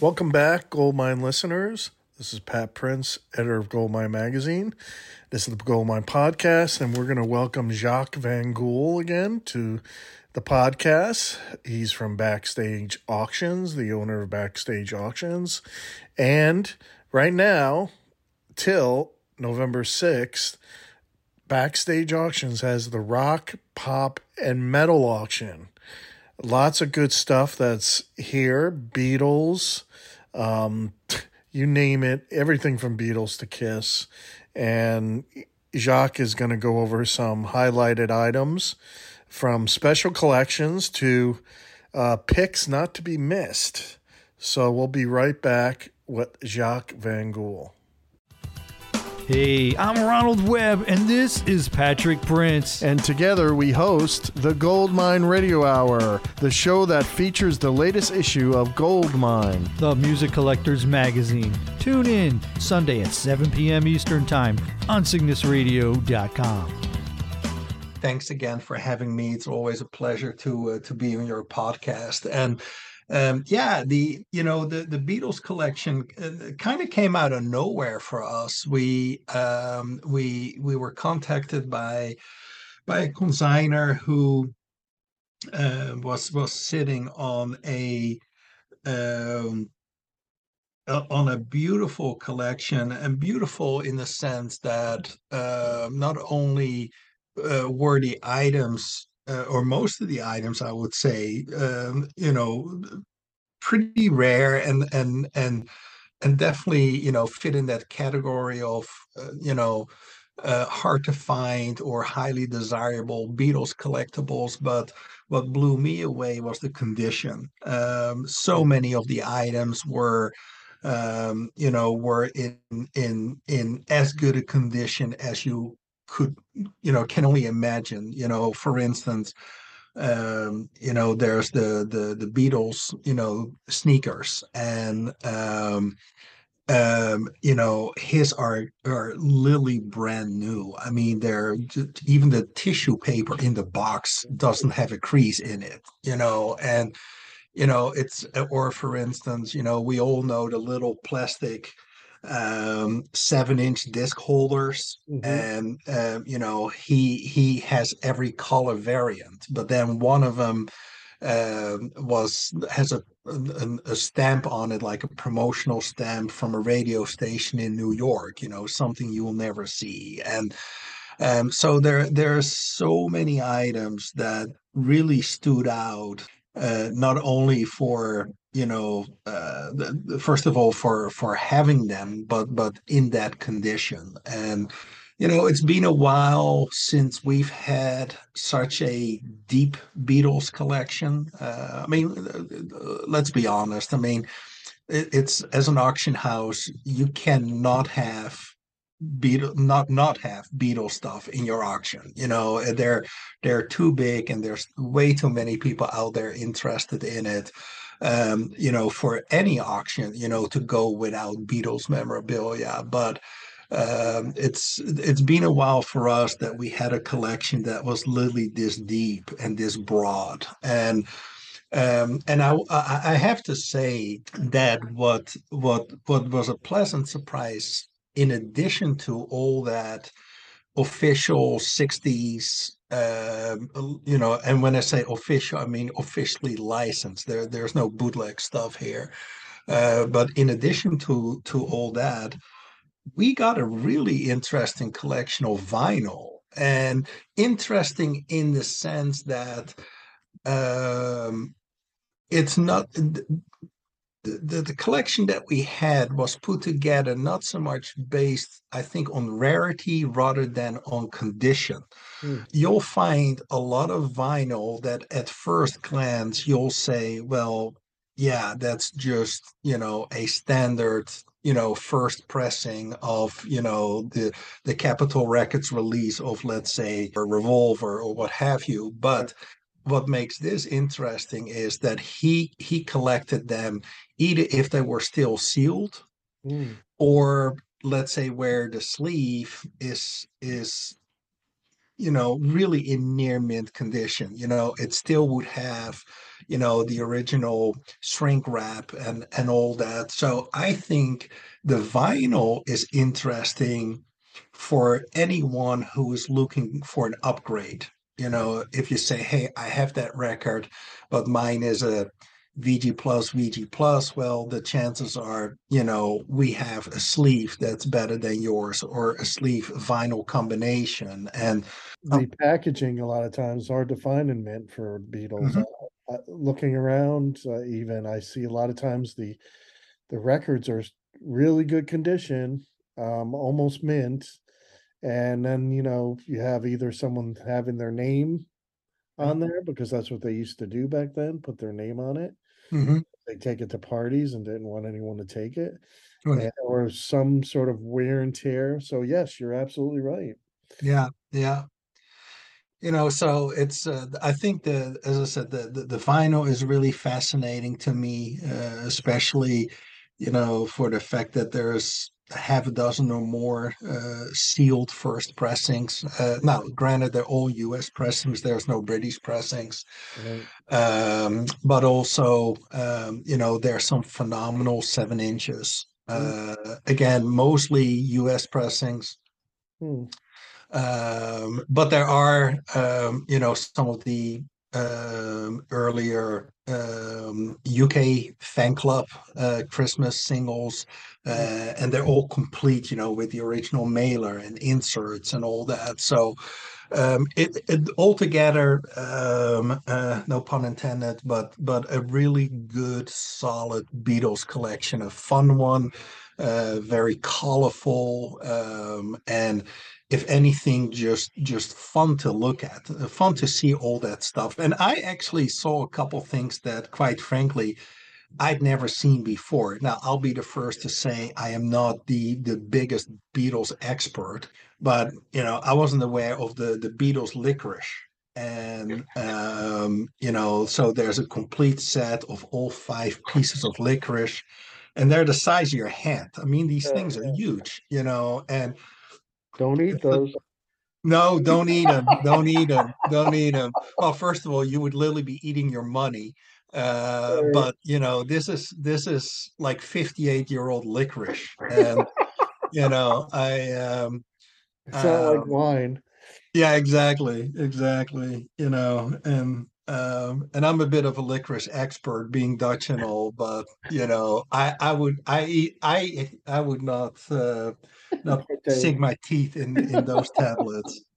Welcome back, Goldmine listeners. This is Pat Prince, editor of Goldmine Magazine. This is the Goldmine Podcast, and we're going to welcome Jacques Van Gool again to the podcast. He's from Backstage Auctions, the owner of Backstage Auctions. And right now, till November 6th, Backstage Auctions has the rock, pop, and metal auction. Lots of good stuff that's here. Beatles, um, you name it, everything from Beatles to Kiss. And Jacques is going to go over some highlighted items from special collections to uh, picks not to be missed. So we'll be right back with Jacques Van Gool. Hey, I'm Ronald Webb, and this is Patrick Prince. And together we host the Goldmine Radio Hour, the show that features the latest issue of Goldmine, the music collector's magazine. Tune in Sunday at 7 p.m. Eastern Time on CygnusRadio.com. Thanks again for having me. It's always a pleasure to uh, to be on your podcast. And um, yeah, the you know the the Beatles collection uh, kind of came out of nowhere for us. We um, we we were contacted by by a consigner who uh, was was sitting on a um, on a beautiful collection and beautiful in the sense that uh, not only uh, were the items uh, or most of the items, I would say, um, you know, pretty rare and and and and definitely you know fit in that category of uh, you know uh, hard to find or highly desirable Beatles collectibles. But what blew me away was the condition. Um, so many of the items were um, you know were in in in as good a condition as you could you know can only imagine? You know for instance um, you know there's the the the beatles you know sneakers and um, um, you know his are are literally brand new. I mean they're even the tissue paper in the box doesn't have a crease in it you know and you know it's or for instance you know we all know the little plastic um, seven inch disc holders mm-hmm. and uh, you know he he has every color variant but then one of them uh, was has a, a, a stamp on it like a promotional stamp from a radio station in New York you know something you will never see and um, so there there are so many items that really stood out uh, not only for you know uh, the, the, first of all for for having them but but in that condition. And you know it's been a while since we've had such a deep beatles collection. Uh, i mean uh, let's be honest. I mean it, it's as an auction house you cannot have Beatle not not have Beatles stuff in your auction. You know, they're they're too big and there's way too many people out there interested in it um, you know, for any auction, you know, to go without Beatles memorabilia. But um, it's it's been a while for us that we had a collection that was literally this deep and this broad and. Um, and I, I have to say that what what what was a pleasant surprise, in addition to all that official 60s um, you know, and when I say official, I mean officially licensed. There, there's no bootleg stuff here. Uh, but in addition to to all that, we got a really interesting collection of vinyl, and interesting in the sense that um, it's not the, the, collection that we had was put together not so much based, I think, on rarity rather than on condition. Mm. You'll find a lot of vinyl that at first glance you'll say, well, yeah, that's just, you know, a standard, you know, first pressing of, you know, the the Capitol Records release of, let's say, a revolver or what have you. But what makes this interesting is that he he collected them either if they were still sealed mm. or let's say where the sleeve is is you know, really in near mint condition. You know, it still would have, you know, the original shrink wrap and and all that. So I think the vinyl is interesting for anyone who is looking for an upgrade. You know, if you say, "Hey, I have that record, but mine is a VG plus, VG plus, well, the chances are, you know, we have a sleeve that's better than yours or a sleeve vinyl combination. And the um, packaging a lot of times hard to find in mint for Beatles. Mm-hmm. Uh, looking around, uh, even I see a lot of times the the records are really good condition, um, almost mint, and then you know you have either someone having their name on mm-hmm. there because that's what they used to do back then, put their name on it. Mm-hmm. They take it to parties and didn't want anyone to take it, and, or some sort of wear and tear. So yes, you're absolutely right. Yeah, yeah. You know, so it's. Uh, I think the, as I said, the, the the vinyl is really fascinating to me, uh, especially, you know, for the fact that there's half a dozen or more uh, sealed first pressings. Uh, now, granted, they're all U.S. pressings. There's no British pressings, right. um, but also, um, you know, there's some phenomenal seven inches. Mm. Uh, again, mostly U.S. pressings. Mm. Um, but there are, um, you know, some of the um, earlier um, UK fan club uh, Christmas singles, uh, and they're all complete, you know, with the original mailer and inserts and all that. So um, it, it altogether, um, uh, no pun intended, but but a really good, solid Beatles collection, a fun one, uh, very colorful, um, and if anything, just just fun to look at, fun to see all that stuff. And I actually saw a couple things that, quite frankly, I'd never seen before. Now, I'll be the first to say I am not the the biggest Beatles expert, but you know, I wasn't aware of the the Beatles licorice. And um, you know, so there's a complete set of all five pieces of licorice, and they're the size of your hand. I mean, these things are huge, you know, and don't eat those. No, don't eat them. don't eat them. Don't eat them. Well, first of all, you would literally be eating your money. Uh, but you know, this is this is like 58 year old licorice, and you know, I um, it's not um, like wine. Yeah, exactly, exactly. You know, and um, and I'm a bit of a licorice expert, being Dutch and all, but you know, I I would I eat I I would not. Uh, not sink my teeth in in those tablets.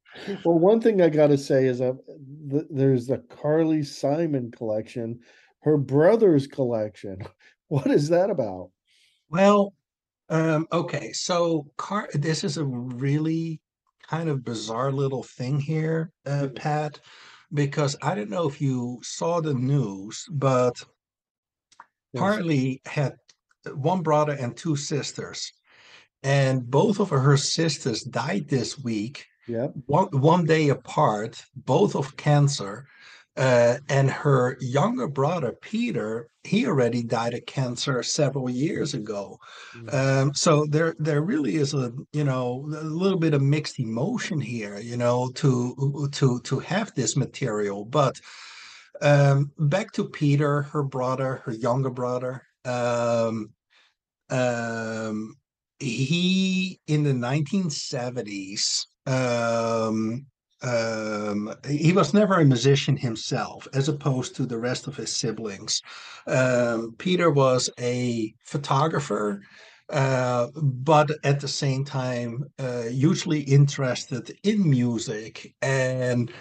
Well, one thing I got to say is that th- there's the Carly Simon collection, her brother's collection. What is that about? Well, um, okay, so Car- this is a really kind of bizarre little thing here, uh, Pat, because I don't know if you saw the news, but yes. Carly had one brother and two sisters and both of her sisters died this week. Yeah, one one day apart, both of cancer. Uh, and her younger brother Peter, he already died of cancer several years ago. Mm-hmm. Um, so there, there really is a you know a little bit of mixed emotion here, you know, to to to have this material. But um, back to Peter, her brother, her younger brother. Um, um, he in the 1970s um, um, he was never a musician himself, as opposed to the rest of his siblings. Um, Peter was a photographer, uh, but at the same time, uh, hugely interested in music. And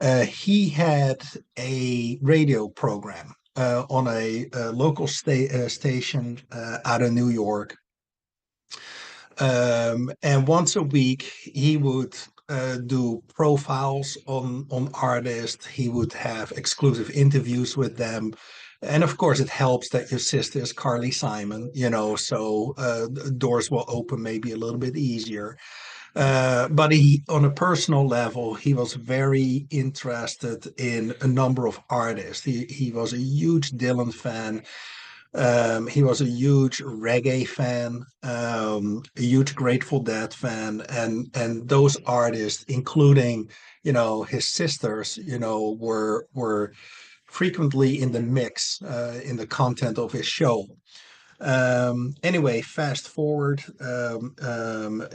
uh, he had a radio program uh, on a, a local sta- uh, station uh, out of New York um, and once a week, he would uh, do profiles on on artists. He would have exclusive interviews with them, and of course, it helps that your sister is Carly Simon. You know, so uh, doors will open maybe a little bit easier. Uh, but he, on a personal level, he was very interested in a number of artists. He he was a huge Dylan fan Um, he was a huge reggae fan, um, a huge Grateful Dead fan, and and those artists, including you know his sisters, you know, were were frequently in the mix uh, in the content of his show. Um, anyway, fast forward um, um,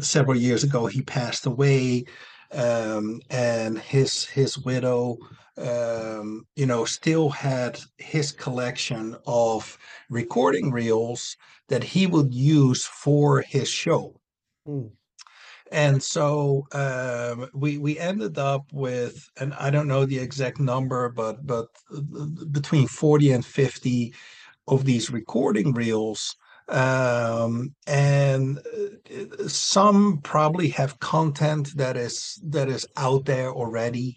several years ago, he passed away, um, and his his widow, um, you know, still had his collection of recording reels that he would use for his show. Mm. And so um, we we ended up with, and I don't know the exact number, but but between forty and fifty of these recording reels um, and uh, some probably have content that is that is out there already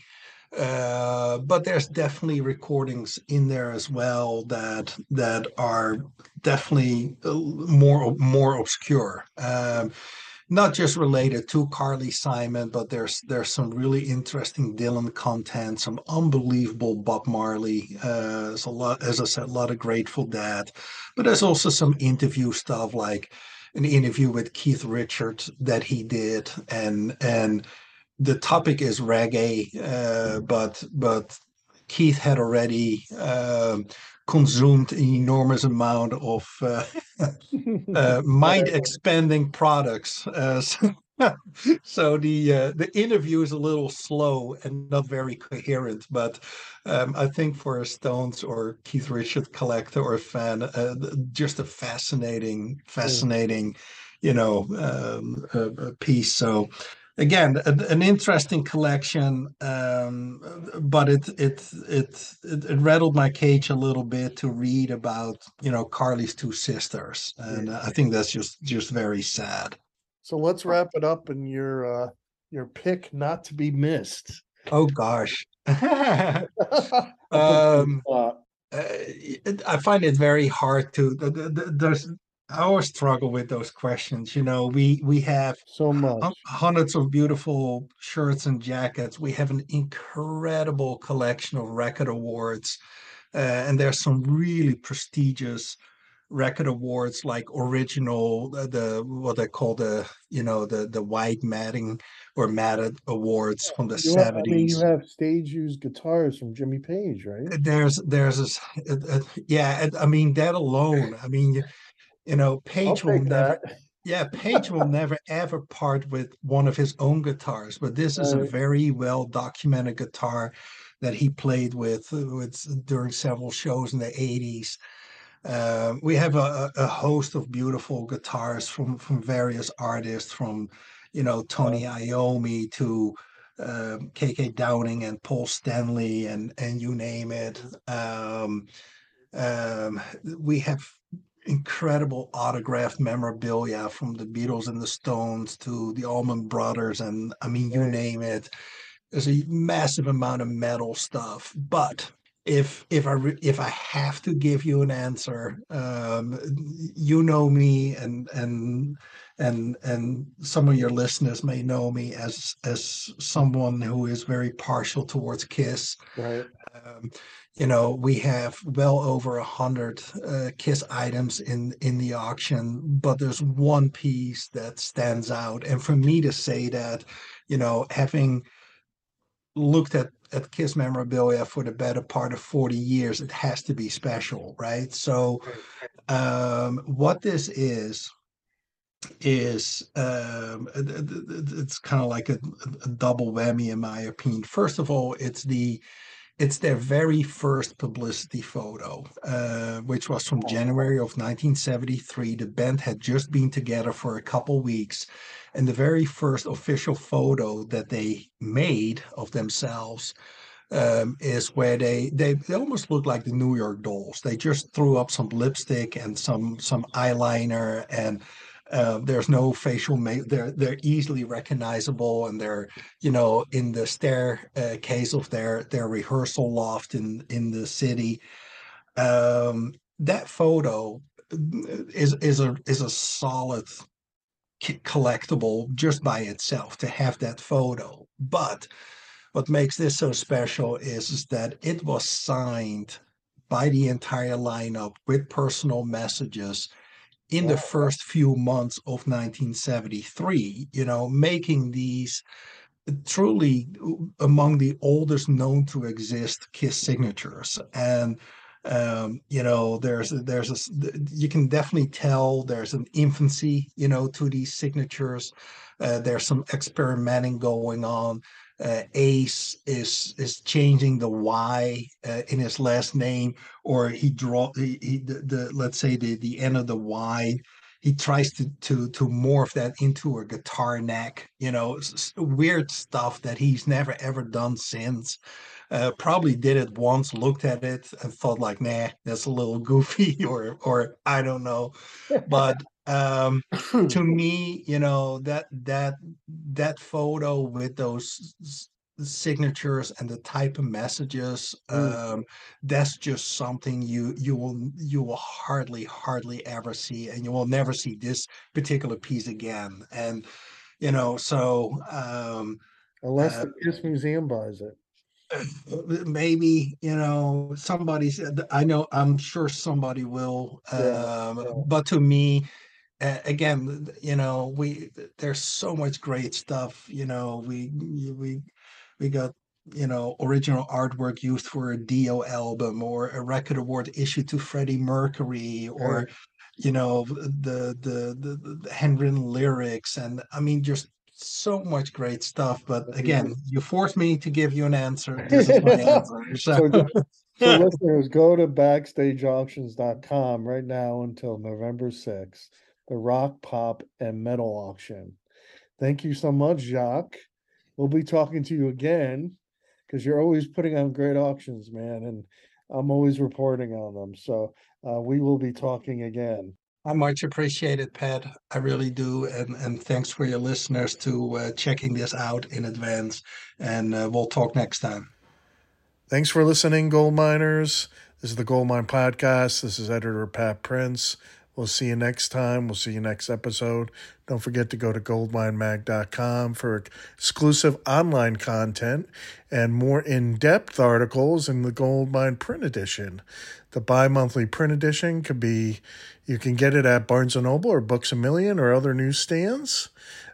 uh, but there's definitely recordings in there as well that that are definitely uh, more more obscure um, not just related to Carly Simon, but there's there's some really interesting Dylan content, some unbelievable Bob Marley. Uh, there's a lot, as I said, a lot of Grateful Dead, but there's also some interview stuff like an interview with Keith Richards that he did, and and the topic is reggae, uh, but but Keith had already um, consumed an enormous amount of uh, uh, mind expanding products. Uh, so, so, the uh, the interview is a little slow and not very coherent, but um, I think for a Stones or Keith Richard collector or fan, uh, just a fascinating, fascinating, you know, um, piece. So again an interesting collection um, but it, it it it rattled my cage a little bit to read about you know carly's two sisters. And i think that's just just very sad. So let's wrap it up in your uh your pick not to be missed. Oh gosh. Um, uh, I find it very hard to. There's I always struggle with those questions. You know, we we have so much hundreds of beautiful shirts and jackets. We have an incredible collection of record awards, uh, and there's some really prestigious record awards like original uh, the what they call the you know the the white matting or matted awards from the you 70s have, I mean, you have stage used guitars from jimmy page right there's there's this uh, uh, yeah i mean that alone i mean you know, Page will never. That. Yeah, Page will never ever part with one of his own guitars, but this is a very well documented guitar that he played with, uh, with during several shows in the 80s. Uh, we have a, a, host of beautiful guitars from from various artists, from you know Tony Iommi to uh, um, KK Downing and Paul Stanley and and you name it. Um, um, we have incredible autograph memorabilia from the Beatles and the Stones to the Allman Brothers, and I mean, you name it. There's a massive amount of metal stuff, but if if I if I have to give you an answer, um, you know me, and and and and some of your listeners may know me as as someone who is very partial towards Kiss. Right. Um, you know we have well over a hundred uh, kiss items in in the auction but there's one piece that stands out and for me to say that you know having looked at at kiss memorabilia for the better part of 40 years it has to be special right so um what this is is um, it's kind of like a, a, double whammy in my opinion. First of all, it's the it's their very first publicity photo, uh, which was from January of 1973. The band had just been together for a couple weeks, and the very first official photo that they made of themselves um, is where they, they they almost look like the New York Dolls. They just threw up some lipstick and some some eyeliner and uh, there's no facial they're they're easily recognizable and they're you know in the staircase uh, of their their rehearsal loft in in the city. Um, that photo is is a is a solid collectible just by itself to have that photo. But what makes this so special is, is that it was signed by the entire lineup with personal messages in the first few months of 1973, you know, making these truly among the oldest known to exist kiss signatures. And um, you know, there's there's a you can definitely tell there's an infancy, you know, to these signatures. Uh, there's some experimenting going on. Uh, Ace is is changing the Y uh, in his last name, or he draw he, he the, the, let's say the the end of the Y. He tries to to to morph that into a guitar neck, you know, weird stuff that he's never ever done since. Uh, probably did it once, looked at it, and thought like, "Nah, that's a little goofy," or or I don't know. But um, to me, you know that that that photo with those signatures and the type of messages mm. um, that's just something you you will you will hardly hardly ever see and you will never see this particular piece again and you know so um unless uh, the kiss museum buys it maybe you know somebody said i know i'm sure somebody will yeah, um, yeah. but to me again you know we there's so much great stuff you know we we we got you know original artwork used for a dio album or a record award issued to freddie mercury or you know the the the, the handwritten lyrics and i mean just so much great stuff. But again, you forced me to give you an answer. This is my answer. So. so, so listeners, go to backstageauctions.com right now until November 6th, the rock, pop, and metal auction. Thank you so much, Jacques. We'll be talking to you again because you're always putting on great auctions, man. And I'm always reporting on them. So uh, we will be talking again. I much appreciate it, Pat. I really do. And, and thanks for your listeners to uh, checking this out in advance. And uh, we'll talk next time. Thanks for listening, gold miners. This is the Goldmine Podcast. This is editor Pat Prince. We'll see you next time. We'll see you next episode. Don't forget to go to goldminemag.com for exclusive online content and more in depth articles in the Goldmine print edition. The bi monthly print edition could be, you can get it at Barnes and Noble or Books a Million or other newsstands.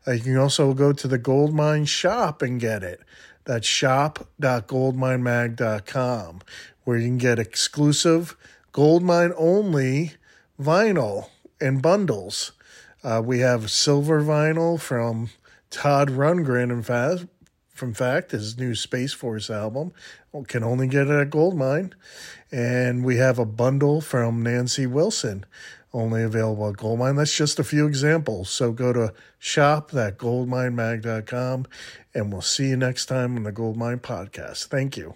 Uh, you can also go to the Goldmine shop and get it. That's shop.goldminemag.com, where you can get exclusive Goldmine only vinyl in bundles. Uh, we have silver vinyl from Todd Rundgren, in fact, from fact, his new Space Force album. Can only get it at Goldmine. And we have a bundle from Nancy Wilson, only available at Goldmine. That's just a few examples. So go to shop.goldminemag.com and we'll see you next time on the Goldmine Podcast. Thank you.